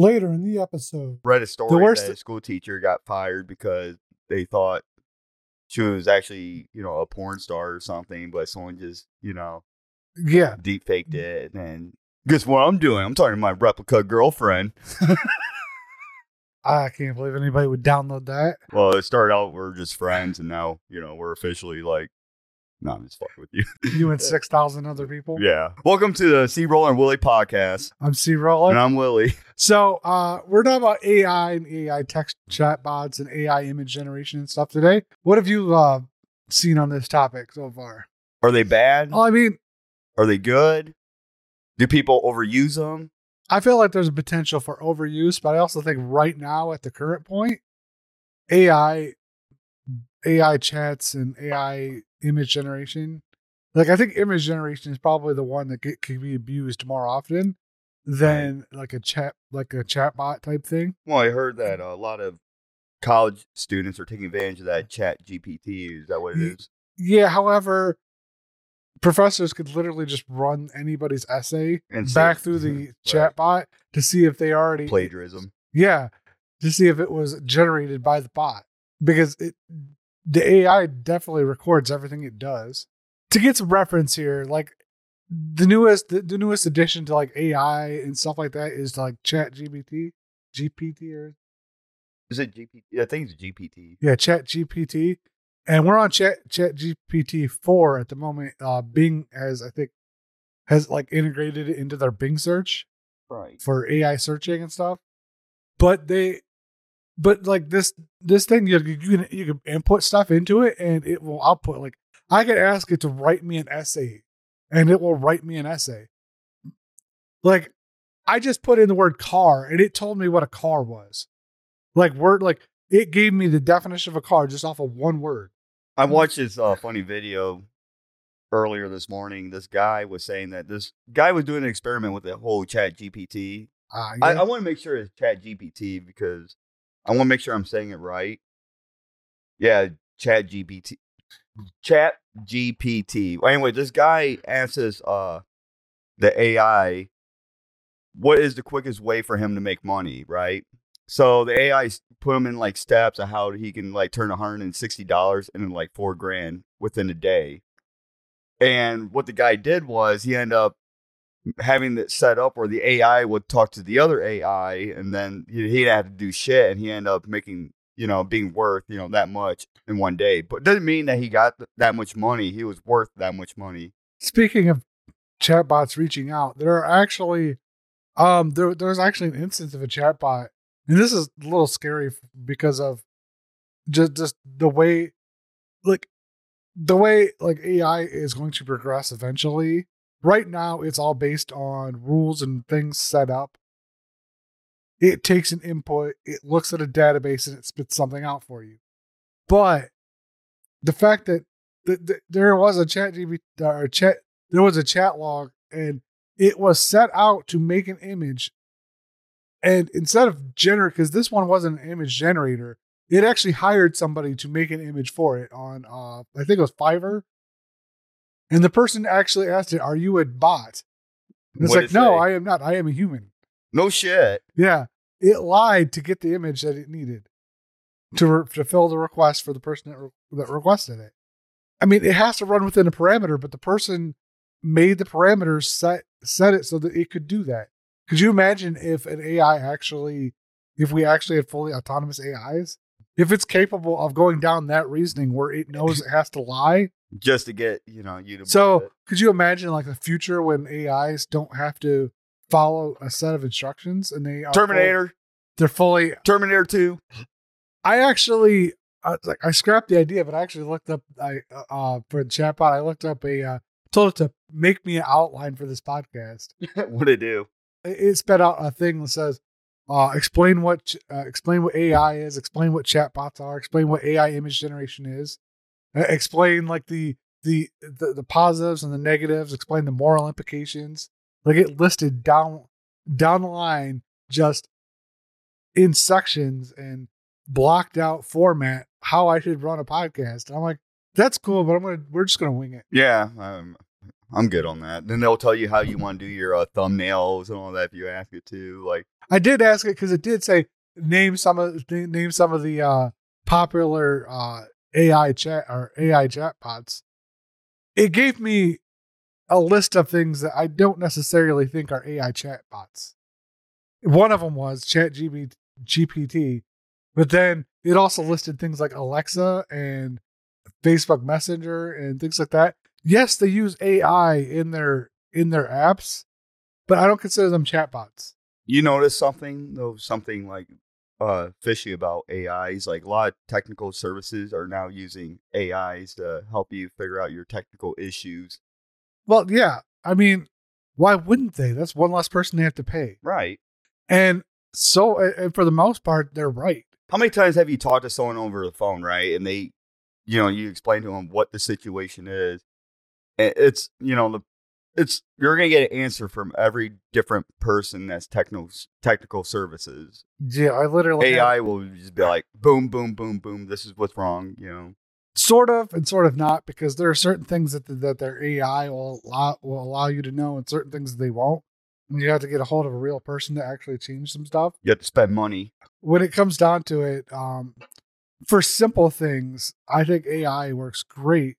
Later in the episode. Read a story the worst- that a school teacher got fired because they thought she was actually, you know, a porn star or something, but someone just, you know, Yeah. deep faked mm. it. And guess what I'm doing? I'm talking to my Replika girlfriend. I can't believe anybody would download that. Well, it started out we're just friends, and now you know we're officially like, no, I'm just fucking with you. You and 6,000 other people. yeah. Welcome to the CRollur and Willy podcast, I'm CRollur. and I'm Willy. So uh, we're talking about AI and AI text chat bots and AI image generation and stuff today. What have you uh, seen on this topic so far? Are they bad? Well, I mean, Are they good? Do people overuse them? I feel like there's a potential for overuse, but I also think right now at the current point, AI, AI chats and AI image generation, like I think image generation is probably the one that get, can be abused more often than like a chat, like a chatbot type thing. Well, I heard mm. that a lot of college students are taking advantage of that Chat GPT. Is that what it is? Yeah, however, professors could literally just run anybody's essay And back through the Right. chatbot to see if they already Plagiarism. Yeah, to see if it was generated by the bot because it the AI definitely records everything it does. To get some reference here, like the newest the, the newest addition to like AI and stuff like that is like Chat GPT, GPT or Is it GPT? I think it's GPT. yeah, Chat GPT, and we're on Chat Chat GPT four at the moment. Uh, Bing has I think has like integrated it into their Bing search. Right. for AI searching and stuff. But they, but like this this thing, you you can you can input stuff into it and it will output. Like I could ask it to write me an essay, and it will write me an essay. Like I just put in the word car and it told me what a car was. Like word like it gave me the definition of a car just off of one word. I watched this uh, funny video earlier this morning. This guy was saying that this guy was doing an experiment with the whole Chat GPT. Uh, I. I want to make sure it's Chat GPT because I want to make sure I'm saying it right. Yeah, Chat GPT. Chat GPT. Anyway, this guy asks uh the AI what is the quickest way for him to make money, right? So the AI put him in like steps of how he can like turn $160 into like four grand within a day. And what the guy did was he ended up having it set up where the AI would talk to the other AI, and then he'd have to do shit, and he ended up making you know being worth you know that much in one day. But it doesn't mean that he got that much money. He was worth that much money. Speaking of chatbots reaching out, there are actually um there there's actually an instance of a chatbot, and this is a little scary because of just just the way like the way like AI is going to progress eventually. Right now, it's all based on rules and things set up. It takes an input, it looks at a database, and it spits something out for you. But the fact that th- th- there was a chat or chat there was a chat log and it was set out to make an image and instead of generate because this one wasn't an image generator it actually hired somebody to make an image for it on uh i think it was fiverr and the person actually asked it are you a bot? And it's What'd like it no say? i am not. I am a human. No shit. yeah. It lied to get the image that it needed to re- to fill the request for the person that, re- that requested it. I mean it has to run within a parameter but the person made the parameters set set it so that it could do that. Could you imagine if an ai actually if we actually had fully autonomous ais if it's capable of going down that reasoning where it knows it has to lie Just to get you know you to so could you imagine like a future when ais don't have to follow a set of instructions and they full- Terminator, they're fully Terminator Two. I actually, I like, I scrapped the idea, but I actually looked up, I uh for the chatbot, I looked up a, uh, told it to make me an outline for this podcast. what did it do? It, it sped out a thing that says, uh, explain what, uh, explain what AI is, explain what chatbots are, explain what AI image generation is, explain like the, the, the, the positives and the negatives, explain the moral implications. Like it listed down, down the line, just in sections and blocked out format how I should run a podcast. And I'm like, that's cool, but I'm gonna we're just gonna wing it. Yeah, um, I'm good on that. Then they'll tell you how you want to do your uh, thumbnails and all that if you ask it to. Like, I did ask it because it did say name some of name some of the uh, popular uh, AI chat or AI chatbots. It gave me a list of things that I don't necessarily think are AI chatbots. One of them was Chat GPT, but then it also listed things like Alexa and Facebook Messenger and things like that. Yes, they use AI in their in their apps, but I don't consider them chatbots. you notice something though, something like uh fishy about AIs. Like a lot of technical services are now using AIs to help you figure out your technical issues. Well, yeah. I mean, why wouldn't they? That's one less person they have to pay. Right. And so, and for the most part, they're right. How many times have you talked to someone over the phone, right? And they, you know, you explain to them what the situation is. And it's, you know, the it's you're gonna get an answer from every different person that's technical technical services. Yeah, I literally have- AI will just be like, boom, boom, boom, boom. This is what's wrong. You know. sort of and sort of not because there are certain things that that their AI will allow, will allow you to know and certain things they won't. And you have to get a hold of a real person to actually change some stuff. You have to spend money. When it comes down to it, um, for simple things, I think AI works great.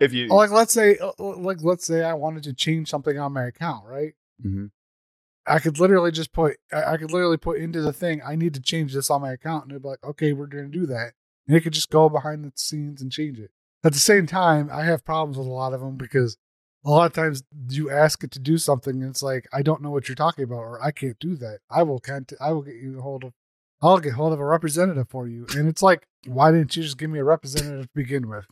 If you Like let's say, uh, like let's say I wanted to change something on my account, right? Mhm. I could literally just put, I could literally put into the thing, I need to change this on my account, and it'd be like, okay, we're going to do that, and it could just go behind the scenes and change it. At the same time, I have problems with a lot of them because a lot of times you ask it to do something, and it's like, I don't know what you're talking about, or I can't do that. I will can't, I will get you a hold of, I'll get hold of a representative for you, and it's like, why didn't you just give me a representative to begin with?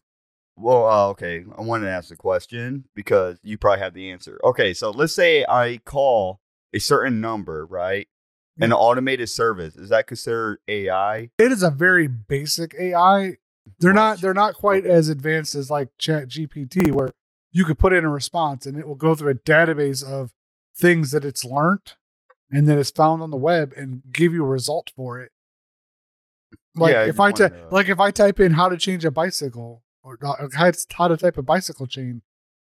Well, uh, okay. I wanted to ask a question because you probably have the answer. Okay, so let's say I call a certain number, right? An automated service is that considered AI? it is a very basic AI. They're not they're not quite as advanced as like Chat GPT, where you could put in a response and it will go through a database of things that it's learned and that it's found on the web and give you a result for it. Like Yeah, if I to- like if I type in how to change a bicycle or how to- type a bicycle chain,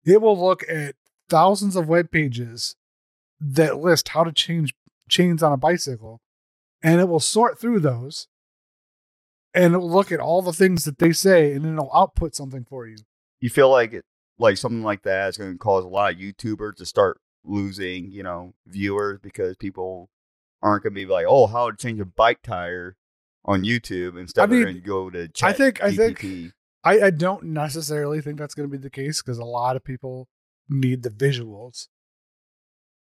it will look at thousands of web pages that list how to change chains on a bicycle and it will sort through those and it will look at all the things that they say and then it'll output something for you. You feel like it, like something like that is going to cause a lot of YouTubers to start losing, you know, viewers because people aren't going to be like, "Oh, how to change a bike tire." On YouTube instead I of going to go to I Chat think- I think- GPT. I, I don't necessarily think that's going to be the case because a lot of people need the visuals.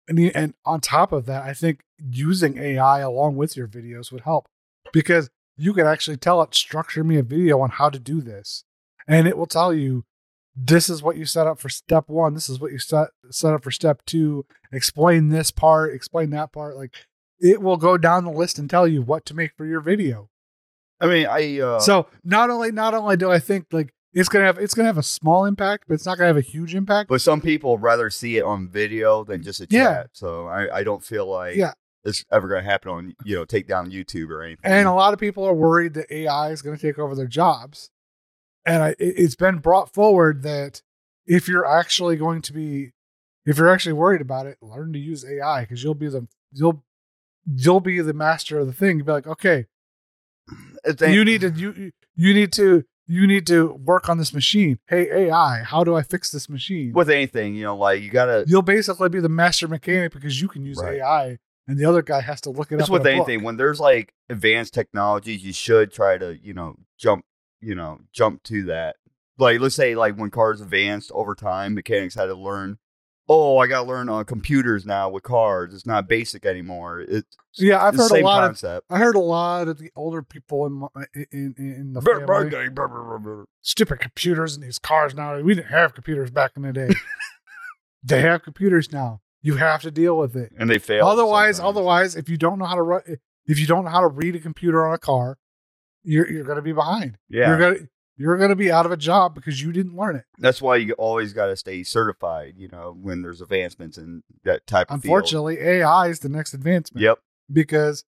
And, and on top of that, I think using AI along with your videos would help because you can actually tell it, structure me a video on how to do this. And it will tell you, this is what you set up for step one. This is what you set, set up for step two. Explain this part, explain that part. Like it will go down the list and tell you what to make for your video I mean, I uh, so not only not only do I think like it's gonna have it's gonna have a small impact, but it's not gonna have a huge impact. But some people rather see it on video than just a chat. Yeah. So I, I don't feel like Yeah. it's ever going to happen on, you know, take down YouTube or anything. And a lot of people are worried that AI is gonna take over their jobs. And I, it- it's been brought forward that if you're actually going to be, if you're actually worried about it, learn to use AI because you'll be the you'll you'll be the master of the thing. You'll be like, okay, You need to you you need to you need to work on this machine. Hey AI, how do I fix this machine? with anything, you know, like you got to, you'll basically be the master mechanic because you can use Right. AI and the other guy has to look it it's up. with in a book. anything. When there's like advanced technologies, you should try to, you know, jump, you know, jump to that. Like, let's say, like when cars advanced over time, mechanics had to learn. Oh, I got to learn uh, computers now with cars. It's not basic anymore. It's Yeah, I've the heard a lot of. I heard a lot of the older people in my, in, in, the family, stupid computers in these cars now. We didn't have computers back in the day. they have computers now. You have to deal with it. And they fail. Otherwise, sometimes. otherwise, if you don't know how to run, if you don't know how to read a computer on a car, you're you're going to be behind. yeah. You're gonna you're going to be out of a job because you didn't learn it. That's why you always got to stay certified, you know, when there's advancements in that type of Unfortunately, AI is the next advancement. Yep. because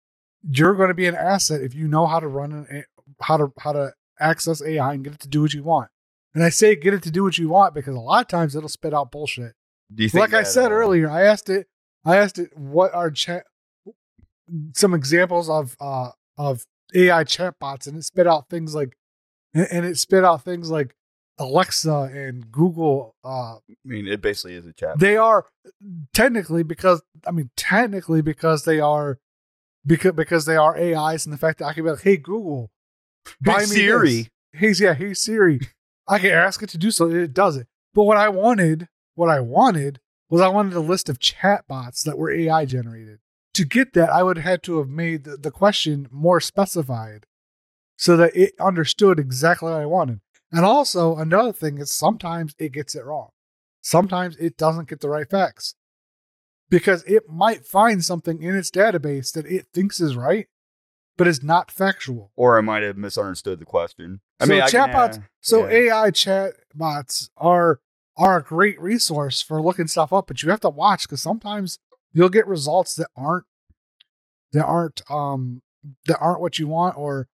you're going to be an asset if you know how to run an, how to how to access AI and get it to do what you want. And I say get it to do what you want because a lot of times it'll spit out bullshit. Do you think Like I said uh, earlier, I asked it. I asked it what are chat some examples of uh of AI chatbots, and it spit out things like, and and it spit out things like Alexa and Google. Uh, I mean, it basically is a chat. they are technically because I mean technically because they are because because they are AIs, and the fact that I can be like, hey Google, buy me Siri. this. Hey yeah, hey Siri, I can ask it to do something, it does it. But what I wanted, what I wanted was I wanted a list of chatbots that were AI generated. To get that, I would have had to have made the, the question more specified so that it understood exactly what I wanted. And also, another thing is sometimes it gets it wrong. Sometimes it doesn't get the right facts because it might find something in its database that it thinks is right, but is not factual. Or I might have misunderstood the question. I So mean, chatbots- yeah, So yeah. AI chatbots are are a great resource for looking stuff up, but you have to watch because sometimes you'll get results that aren't that aren't um that aren't what you want or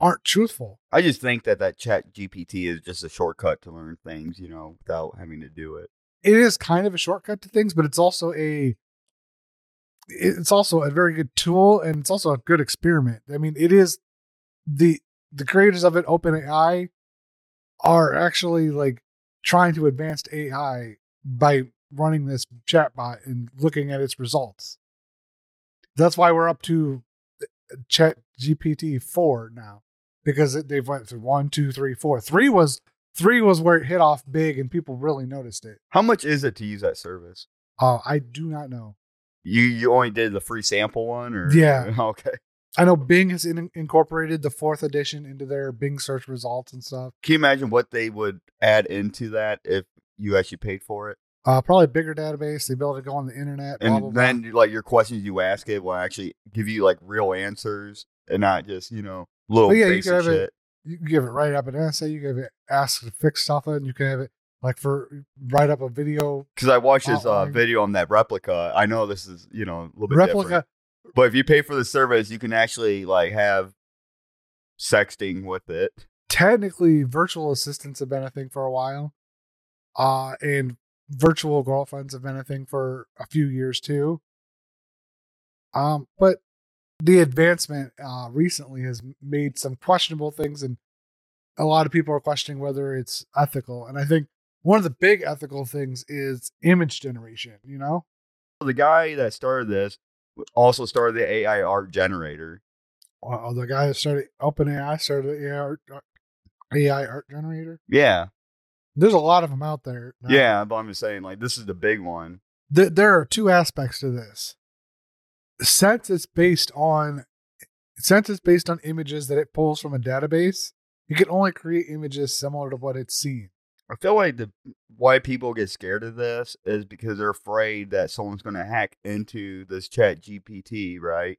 aren't truthful. I just think that that Chat GPT is just a shortcut to learn things, you know, without having to do it. It is kind of a shortcut to things, but it's also a it's also a very good tool and it's also a good experiment. I mean, it is the the creators of it, OpenAI, are actually like trying to advance AI by running this chatbot and looking at its results. That's why we're up to Chat GPT four now because it, they've went through one, two, three, four. Three was three was where it hit off big and people really noticed it. How much is it to use that service? Uh, I do not know. You you only did the free sample one, or Yeah. Okay. I know Bing has in, incorporated the fourth edition into their Bing search results and stuff. Can you imagine what they would add into that if you actually paid for it? Uh, probably a bigger database. the ability to go on the internet. Blah, And blah, blah. then like your questions you ask it will actually give you like real answers and not just you know little But yeah, you can have it- shit. you can give it right up an essay. You can have it ask to fix something. You can have it like for write up a video Because I watched this uh, video on that Replika. I know this is you know a little bit different. Replika. But if you pay for the service, you can actually like have sexting with it. Technically, virtual assistants have been a thing for a while, uh, and virtual girlfriends have been a thing for a few years too. Um, but the advancement uh, recently has made some questionable things, and a lot of people are questioning whether it's ethical. And I think one of the big ethical things is image generation. You know, The guy that started this also started the AI art generator. uh, the guy that started OpenAI started the AI art, AI art generator. Yeah, There's a lot of them out there. now. yeah. But I'm just saying, like this is the big one. Th- there are two aspects to this. Since it's based on, since it's based on images that it pulls from a database, it can only create images similar to what it's seen. I feel like the why people get scared of this is because they're afraid that someone's going to hack into this Chat GPT, right,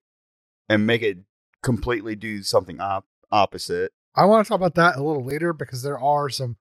and make it completely do something op- opposite. I want to talk about that a little later because there are some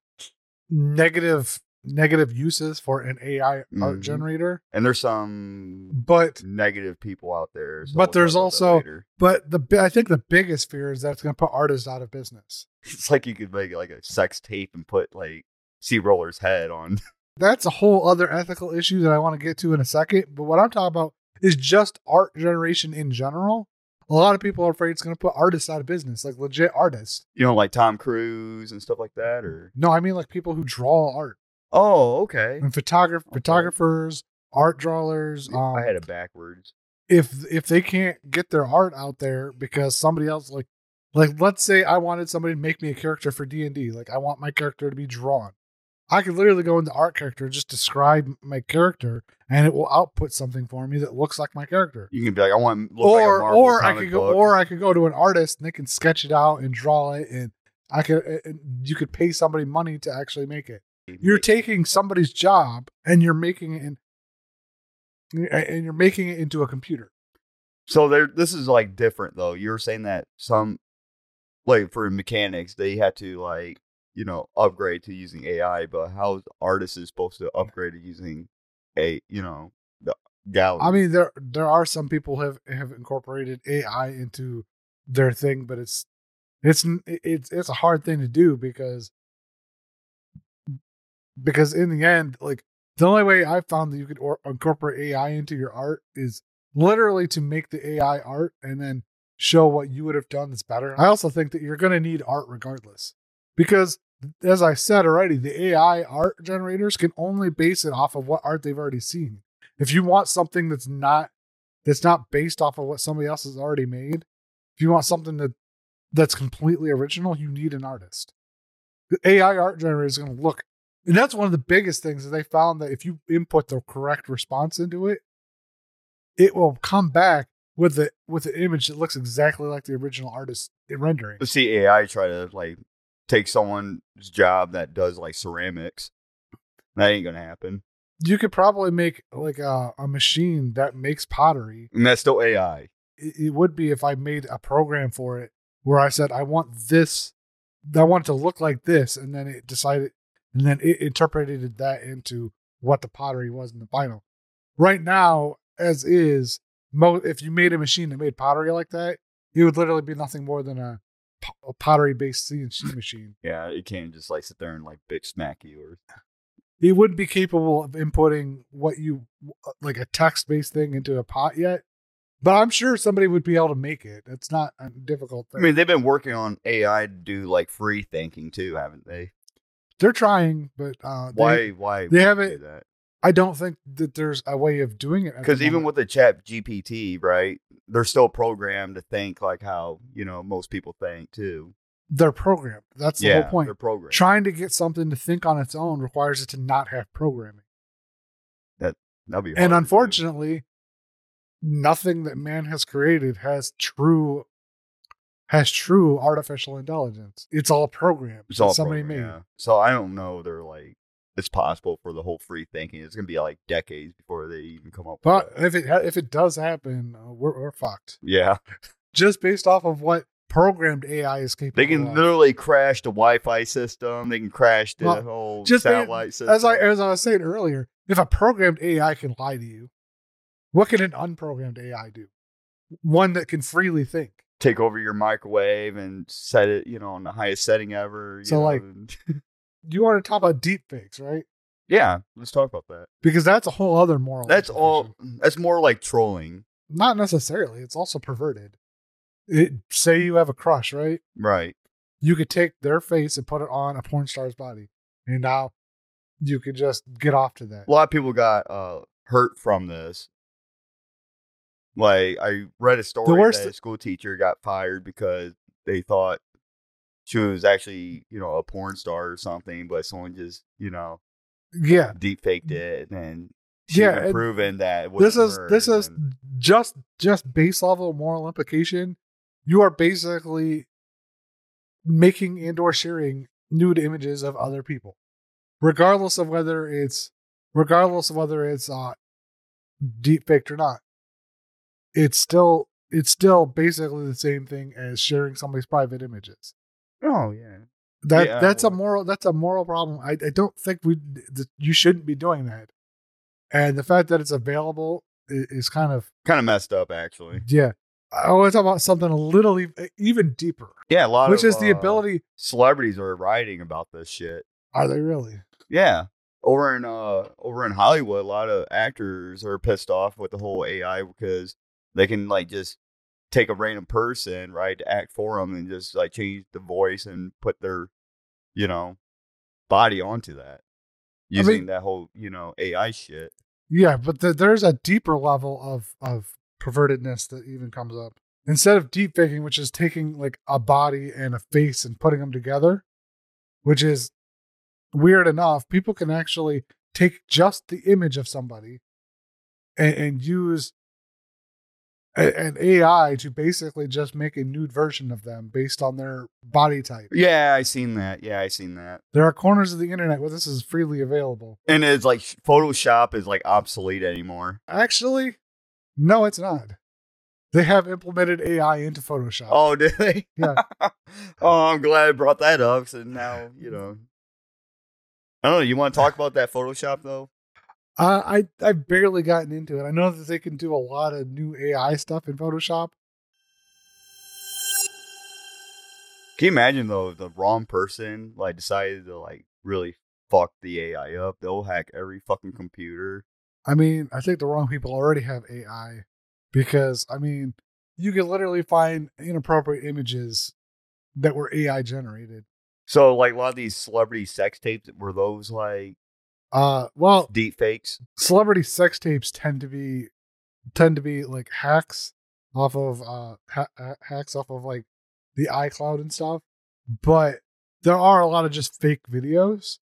negative negative uses for an AI art Mhm. generator. And there's some But negative people out there. so But we'll there's also- but the I think the biggest fear is that it's going to put artists out of business. it's like you could make like a sex tape and put like CRollur's head on. that's a whole other ethical issue that I want to get to in a second. But what I'm talking about is just art generation in general. A lot of people are afraid it's going to put artists out of business, like legit artists. you know, like Tom Cruise and stuff like that, or No, I mean like people who draw art oh, okay. and photograph Okay. photographers, art drawers. Um, I had it backwards. if if they can't get their art out there because somebody else like like let's say I wanted somebody to make me a character for D and D, like I want my character to be drawn. I could literally go into art character, just describe my character, and it will output something for me that looks like my character. You can be like, I want to look like a or or I could go book. or I could go to an artist and they can sketch it out and draw it, and I could and you could pay somebody money to actually make it. You're taking somebody's job and you're making it in, and you're making it into a computer. So there, this is like different though. You're saying that some, like for mechanics, they had to like you know upgrade to using AI, but how artists is supposed to upgrade to using a you know the gallery? I mean, there there are some people have have incorporated AI into their thing, but it's it's it's it's a hard thing to do because because in the end, like the only way I found that you could or- incorporate AI into your art is literally to make the AI art and then show what you would have done that's better. I also think that you're going to need art regardless because as I said already, the AI art generators can only base it off of what art they've already seen. If you want something that's not that's not based off of what somebody else has already made, if you want something that that's completely original, you need an artist. The AI art generator is going to look, and that's one of the biggest things. Is they found that if you input the correct response into it, it will come back with the with the image that looks exactly like the original artist rendering. Let's see AI try to like take someone's job that does like ceramics. That ain't gonna happen. You could probably make like a, a machine that makes pottery. And that's still AI. It, it would be if I made a program for it where I said I want this, I want it to look like this, and then it decided, and then it interpreted that into what the pottery was in the final. Right now, as is, mo- if you made a machine that made pottery like that, it would literally be nothing more than a, po- a pottery-based CNC machine. Yeah, it can't just like sit there and like bitch smack you or It wouldn't be capable of inputting what you like a text-based thing into a pot yet. But I'm sure somebody would be able to make it. It's not a difficult thing. I mean they've been working on AI to do like free thinking too, haven't they? They're trying, but uh, they- Why why they haven't- do that? I don't think that there's a way of doing it. Because even with the chat GPT, right, they're still programmed to think like how, you know, most people think too. they're programmed. That's the yeah, whole point. they're programmed. Trying to get something to think on its own requires it to not have programming. That that'd be And unfortunately, nothing that man has created has true has true artificial intelligence. It's all programmed. it's all somebody programmed, made. yeah. So I don't know they're like it's possible for the whole free thinking. It's gonna be like decades before they even come up But if it if it does happen, uh, we're we're fucked. Yeah. Just based off of what programmed AI is capable. They can of. literally crash the Wi-Fi system. They can crash the Well, whole just satellite system. as I as I was saying earlier, if a programmed AI can lie to you, what can an unprogrammed AI do? One that can freely think. take over your microwave and set it, you know, on the highest setting ever. So, know, like- and- You want to talk about deep fakes, right? yeah, let's talk about that. Because that's a whole other moral. That's all. That's more like trolling, Not necessarily. It's also perverted. It, say you have a crush, right? right? You could take their face and put it on a porn star's body, and now you could just get off to that. A lot of people got uh, hurt from this. Like I read a story the worst- that a school teacher got fired because they thought she was actually, you know, a porn star or something, but someone just, you know, Yeah, deep faked it and Yeah, proven that it this is this is and- just just base level moral implication. You are basically making and or sharing nude images of other people, regardless of whether it's regardless of whether it's uh, deep faked or not. It's still it's still basically the same thing as sharing somebody's private images. Oh yeah. That Yeah, that's a moral that's a moral problem. I, I don't think we that you shouldn't be doing that. And the fact that it's available is, is kind of Kind of messed up actually. yeah. I want to talk about something a little even deeper, Yeah, a lot which of is the uh, ability. celebrities are writing about this shit. Are they really? Yeah. Over in uh over in Hollywood, a lot of actors are pissed off with the whole AI because they can like just take a random person, right, to act for them and just like change the voice and put their, you know, body onto that. I Using mean- that whole, you know, AI shit. Yeah, but the, there's a deeper level of of pervertedness that even comes up. Instead of deep faking, which is taking like a body and a face and putting them together, which is weird enough, people can actually take just the image of somebody and, and use an AI to basically just make a nude version of them based on their body type. Yeah, I seen that. Yeah, I seen that. There are corners of the internet where this is freely available. And it's like Photoshop is like obsolete anymore. Actually, no, it's not. They have implemented AI into Photoshop. Oh, did they? Yeah. oh, I'm glad I brought that up. So now, you know. I don't know. You want to talk about that Photoshop though? Uh, I I've barely gotten into it. I know that they can do a lot of new AI stuff in Photoshop. Can you imagine though if the wrong person like decided to like really fuck the AI up. They'll hack every fucking computer. I mean, I think the wrong people already have AI because I mean, you can literally find inappropriate images that were AI generated. So like a lot of these celebrity sex tapes were those like Uh, well, deep fakes. celebrity sex tapes tend to be tend to be like hacks off of uh ha- ha- hacks off of like the iCloud and stuff. But there are a lot of just fake videos,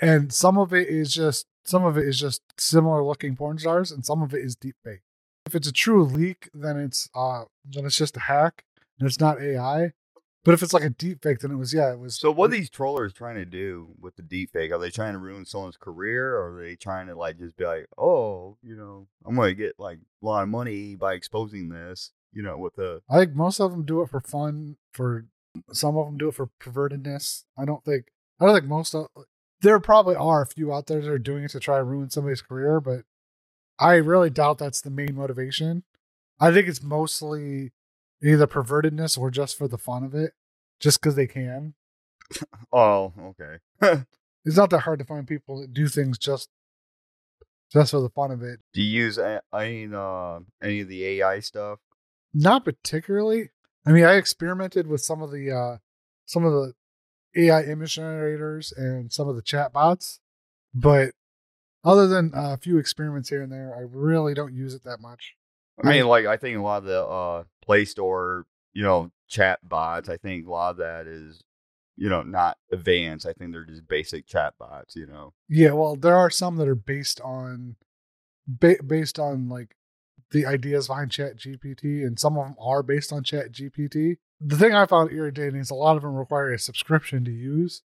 and some of it is just some of it is just similar looking porn stars, and some of it is deep fake. If it's a true leak, then it's uh then it's just a hack and it's not AI. But if it's like a deep fake, then it was yeah, it was. So what are these trollers trying to do with the deep fake? Are they trying to ruin someone's career or are they trying to like just be like, Oh, you know, I'm gonna get like a lot of money by exposing this, you know, with the I think most of them do it for fun. For some of them do it for pervertedness. I don't think. I don't think most of. Uh, there probably are a few out there that are doing it to try to ruin somebody's career, but I really doubt that's the main motivation. I think it's mostly either pervertedness or just for the fun of it, just because they can. Oh, okay. It's not that hard to find people that do things just just for the fun of it. do you use a- any uh any of the AI stuff? Not particularly. I mean, I experimented with some of the uh some of the AI image generators and some of the chat bots, but other than a few experiments here and there, I really don't use it that much. I mean, like I think a lot of the uh Play Store, you know, chat bots. I think a lot of that is, you know, not advanced. I think they're just basic chat bots. You know. Yeah, well, there are some that are based on ba- based on like the ideas behind Chat GPT, and some of them are based on Chat GPT. The thing I found irritating is a lot of them require a subscription to use,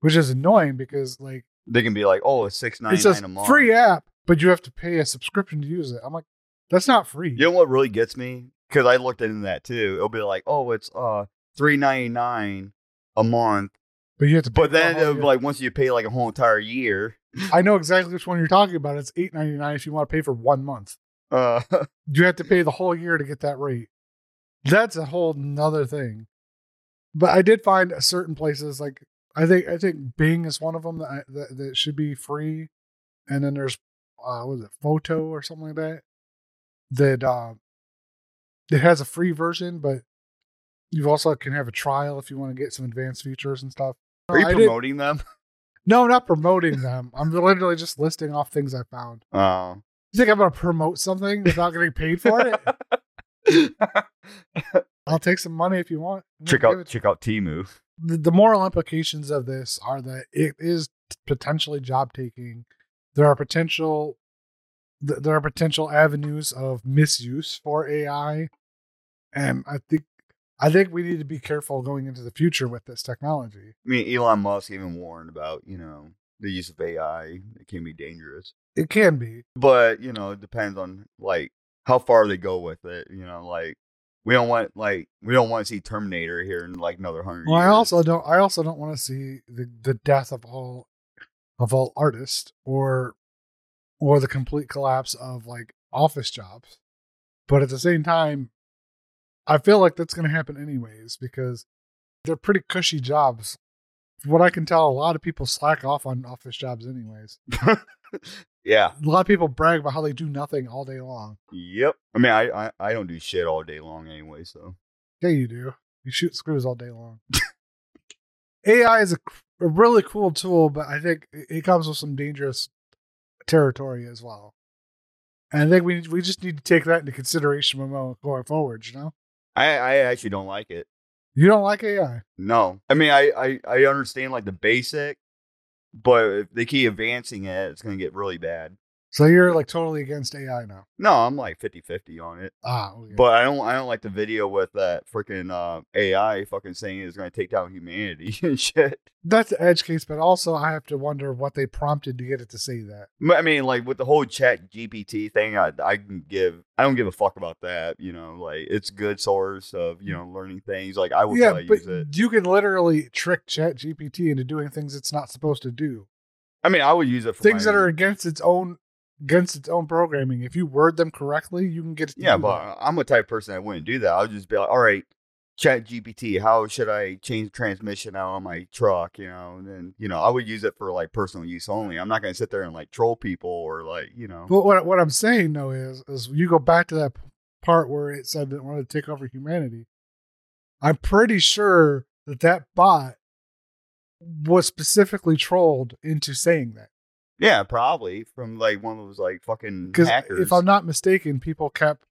which is annoying because like They can be like, oh, it's six ninety nine a month. free app, but you have to pay a subscription to use it. I'm like, that's not free. You know what really gets me? Because I looked into that too. It'll be like, oh, it's uh three ninety nine a month, But you have to. Pay but then for the whole it'll be like once you pay like a whole entire year, I know exactly which one you're talking about. It's eight ninety nine if you want to pay for one month. uh, You have to pay the whole year to get that rate. That's a whole nother thing. But I did find certain places like I think I think Bing is one of them that I, that, that should be free, and then there's uh, what is it Photo or something like that that uh, it has a free version, but you also can have a trial if you want to get some advanced features and stuff. are you I did- promoting them? no, I'm not promoting them. I'm literally just listing off things I found. Uh, You think I'm gonna promote something without getting paid for it? I'll take some money if you want. check out it- check out Temu. the, the moral implications of this are that it is potentially job taking. There are potential th- there are potential avenues of misuse for AI, and I think I think we need to be careful going into the future with this technology. I mean, Elon Musk even warned about you know the use of AI. It can be dangerous, It can be. but you know it depends on like how far they go with it. You know, like we don't want like we don't want to see Terminator here in like another hundred. Well, I also don't. I also don't want to see the the death of all of all artists or or the complete collapse of like office jobs. But at the same time, I feel like that's going to happen anyways because they're pretty cushy jobs. From what I can tell, a lot of people slack off on office jobs anyways. yeah. A lot of people brag about how they do nothing all day long. Yep. I mean, I, I I don't do shit all day long anyway. So Yeah, you do. You shoot screws all day long. AI is a, a really cool tool, but I think it it comes with some dangerous territory as well. And I think we we just need to take that into consideration when going forward. You know, I I actually don't like it. you don't like AI. No, I mean I I, I understand like the basic, but if they keep advancing it, it's gonna get really bad. So you're like totally against AI now. No, I'm like 50-50 on it. Ah, okay. But I don't I don't like the video with that freaking uh, AI fucking saying it's gonna take down humanity and shit. that's the edge case. But also, I have to wonder what they prompted to get it to say that. I mean, like with the whole Chat GPT thing, I I can give I don't give a fuck about that. You know, like it's good source of you know learning things. Like I would yeah, but use it. you can literally trick Chat GPT into doing things it's not supposed to do. I mean, I would use it for things that are against its own against its own programming. If you word them correctly, you can get it. To Yeah, but that. I'm a type of person that wouldn't do that. I'll just be like, all right, Chat GPT, how should I change transmission out on my truck? You know, and then you know, I would use it for like personal use only. I'm not gonna sit there and like troll people or like you know. But what what I'm saying though is is you go back to that part where it said that it wanted to take over humanity. I'm pretty sure that that bot was specifically trolled into saying that Yeah, probably from like one of those like fucking because hackers. if I'm not mistaken, people kept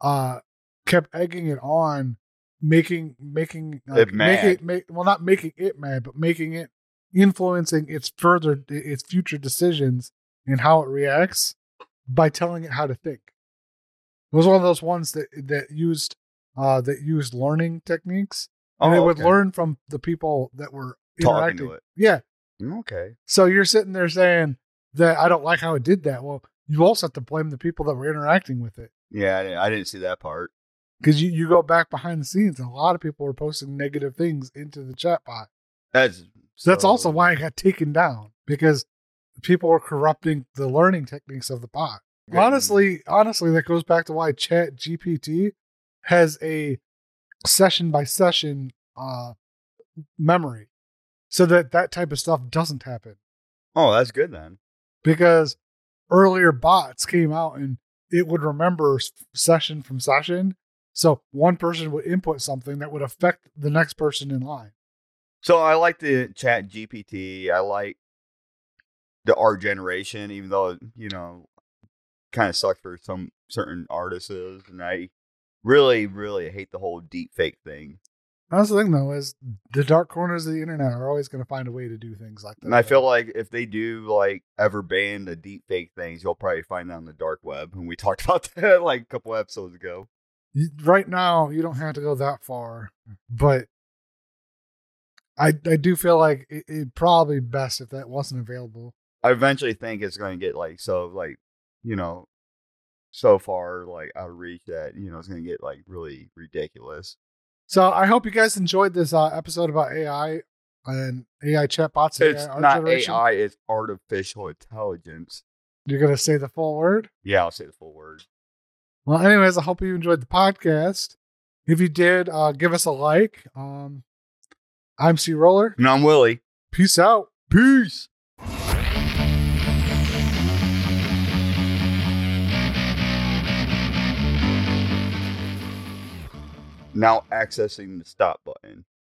uh kept egging it on, making making like, mad. Make it, make, well, not making it mad, but making it influencing its further its future decisions and how it reacts by telling it how to think. It was one of those ones that that used uh that used learning techniques and it Oh, would okay. learn from the people that were Talking interacting. to it. Yeah. Okay. So you're sitting there saying that I don't like how it did that. Well, you also have to blame the people that were interacting with it. Yeah, I didn't, I didn't see that part. Because you, you go back behind the scenes, and a lot of people were posting negative things into the chat bot. That's So that's also why it got taken down because people were corrupting the learning techniques of the bot. Yeah. Honestly, honestly, that goes back to why Chat GPT has a session by session uh, memory, so that that type of stuff doesn't happen. Oh, that's good then. because earlier bots came out and it would remember session from session. So one person would input something that would affect the next person in line. So I like the chat GPT. I like the art generation, even though you know, kind of sucks for some certain artists, and I really, really hate the whole deep fake thing. That's the thing, though, is the dark corners of the internet are always going to find a way to do things like that. And I feel like if they do like ever ban the deep fake things, you'll probably find that on the dark web. And we talked about that like a couple episodes ago. You- right now you don't have to go that far, but I I do feel like it, it'd probably best if that wasn't available. I eventually think it's going to get like so like you know so far like out of reach that you know it's going to get like really ridiculous. So I hope you guys enjoyed this uh, episode about AI and AI chatbots. and It's AI not generation. AI, it's artificial intelligence. You're gonna say the full word. Yeah, I'll say the full word. Well, anyways, I hope you enjoyed the podcast. If you did, uh, give us a like. Um, I'm CRollur. And I'm Willy. Peace out. Peace. Now accessing the stop button.